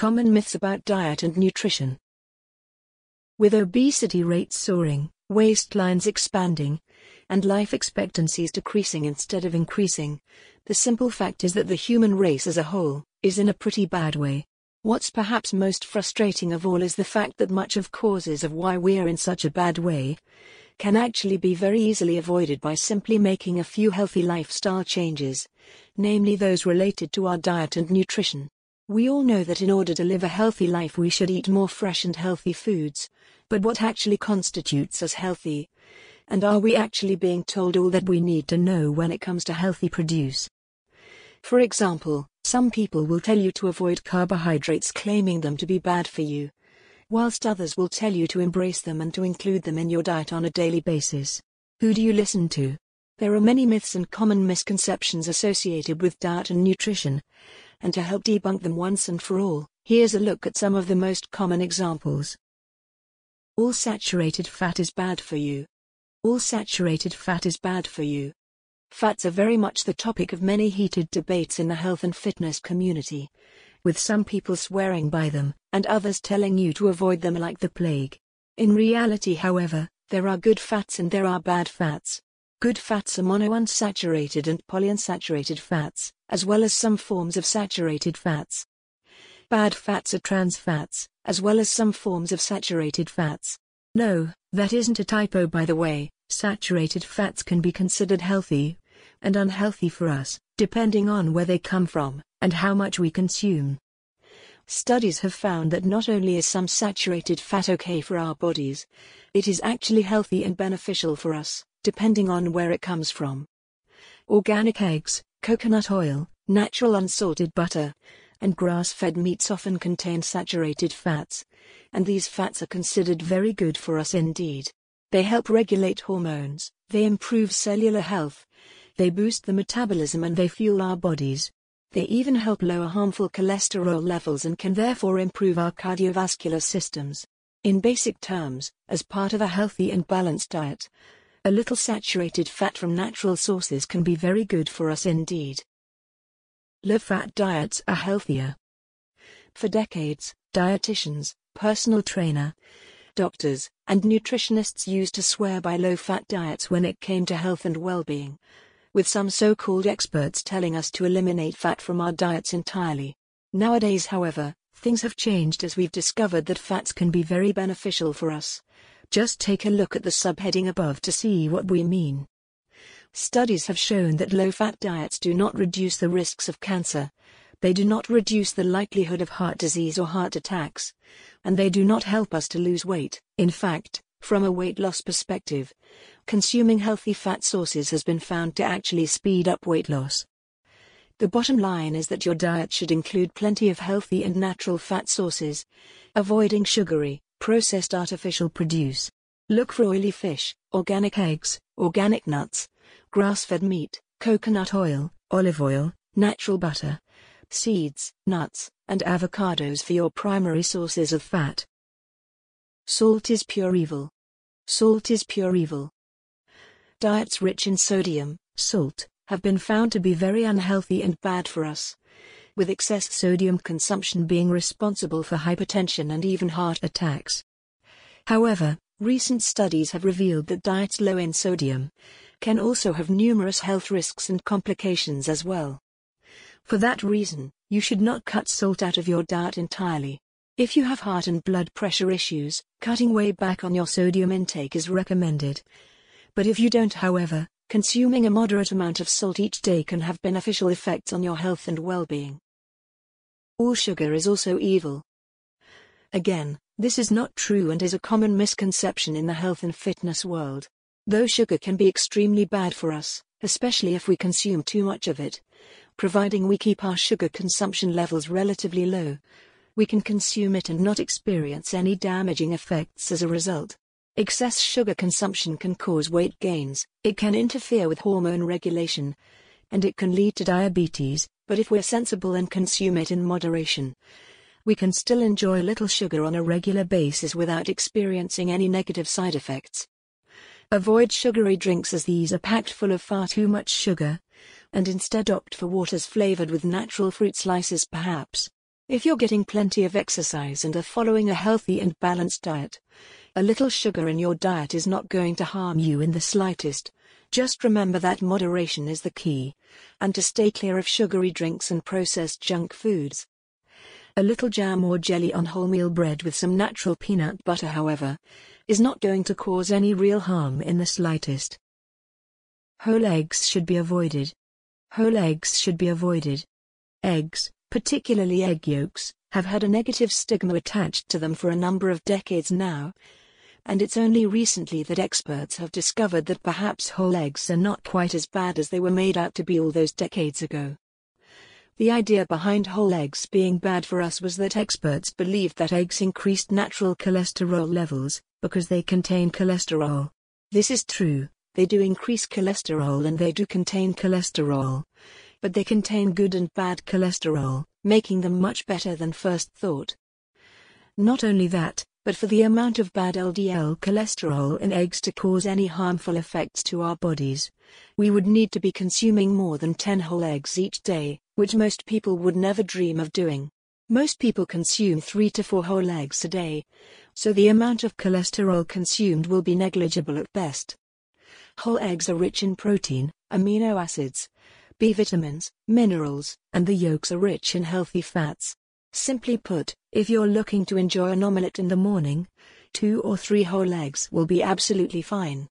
Common myths about diet and nutrition. With obesity rates soaring, waistlines expanding, and life expectancies decreasing instead of increasing, the simple fact is that the human race as a whole is in a pretty bad way. What's perhaps most frustrating of all is the fact that much of causes of why we're in such a bad way can actually be very easily avoided by simply making a few healthy lifestyle changes, namely those related to our diet and nutrition. We all know that in order to live a healthy life we should eat more fresh and healthy foods, but what actually constitutes us healthy? And are we actually being told all that we need to know when it comes to healthy produce? For example, some people will tell you to avoid carbohydrates claiming them to be bad for you, whilst others will tell you to embrace them and to include them in your diet on a daily basis. Who do you listen to? There are many myths and common misconceptions associated with diet and nutrition, and to help debunk them once and for all, here's a look at some of the most common examples. All saturated fat is bad for you. All saturated fat is bad for you. Fats are very much the topic of many heated debates in the health and fitness community, with some people swearing by them, and others telling you to avoid them like the plague. In reality, however, there are good fats and there are bad fats. Good fats are monounsaturated and polyunsaturated fats, as well as some forms of saturated fats. Bad fats are trans fats, as well as some forms of saturated fats. No, that isn't a typo by the way, saturated fats can be considered healthy and unhealthy for us, depending on where they come from and how much we consume. Studies have found that not only is some saturated fat okay for our bodies, it is actually healthy and beneficial for us, depending on where it comes from. Organic eggs, coconut oil, natural unsalted butter, and grass fed meats often contain saturated fats, and these fats are considered very good for us indeed. They help regulate hormones, they improve cellular health, they boost the metabolism, and they fuel our bodies. They even help lower harmful cholesterol levels and can therefore improve our cardiovascular systems. In basic terms, as part of a healthy and balanced diet, a little saturated fat from natural sources can be very good for us indeed. Low fat diets are healthier. For decades, dietitians, personal trainer, doctors, and nutritionists used to swear by low fat diets when it came to health and well being with some so-called experts telling us to eliminate fat from our diets entirely. Nowadays however, things have changed as we've discovered that fats can be very beneficial for us. Just take a look at the subheading above to see what we mean. Studies have shown that low-fat diets do not reduce the risks of cancer, they do not reduce the likelihood of heart disease or heart attacks, and they do not help us to lose weight. In fact, from a weight loss perspective, consuming healthy fat sources has been found to actually speed up weight loss. The bottom line is that your diet should include plenty of healthy and natural fat sources, avoiding sugary, processed artificial produce. Look for oily fish, organic eggs, organic nuts, grass fed meat, coconut oil, olive oil, natural butter, seeds, nuts, and avocados for your primary sources of fat. Salt is pure evil. Salt is pure evil. Diets rich in sodium, salt, have been found to be very unhealthy and bad for us, with excess sodium consumption being responsible for hypertension and even heart attacks. However, recent studies have revealed that diets low in sodium can also have numerous health risks and complications as well. For that reason, you should not cut salt out of your diet entirely. If you have heart and blood pressure issues, cutting way back on your sodium intake is recommended, but if you don't however, consuming a moderate amount of salt each day can have beneficial effects on your health and well-being. All sugar is also evil. Again, this is not true and is a common misconception in the health and fitness world. Though sugar can be extremely bad for us, especially if we consume too much of it, providing we keep our sugar consumption levels relatively low, we can consume it and not experience any damaging effects as a result. Excess sugar consumption can cause weight gains, it can interfere with hormone regulation, and it can lead to diabetes, but if we're sensible and consume it in moderation, we can still enjoy a little sugar on a regular basis without experiencing any negative side effects. Avoid sugary drinks as these are packed full of far too much sugar, and instead opt for waters flavored with natural fruit slices perhaps. If you're getting plenty of exercise and are following a healthy and balanced diet, a little sugar in your diet is not going to harm you in the slightest. Just remember that moderation is the key, and to stay clear of sugary drinks and processed junk foods. A little jam or jelly on wholemeal bread with some natural peanut butter, however, is not going to cause any real harm in the slightest. Whole eggs should be avoided. Whole eggs should be avoided. Eggs, particularly egg yolks, have had a negative stigma attached to them for a number of decades now, and it's only recently that experts have discovered that perhaps whole eggs are not quite as bad as they were made out to be all those decades ago. The idea behind whole eggs being bad for us was that experts believed that eggs increased natural cholesterol levels, because they contain cholesterol. This is true, they do increase cholesterol and they do contain cholesterol. But they contain good and bad cholesterol, making them much better than first thought. Not only that, but for the amount of bad LDL cholesterol in eggs to cause any harmful effects to our bodies, we would need to be consuming more than 10 whole eggs each day, which most people would never dream of doing. Most people consume 3 to 4 whole eggs a day, so the amount of cholesterol consumed will be negligible at best. Whole eggs are rich in protein, amino acids, B vitamins, minerals, and the yolks are rich in healthy fats. Simply put, if you're looking to enjoy an omelette in the morning, two or three whole eggs will be absolutely fine.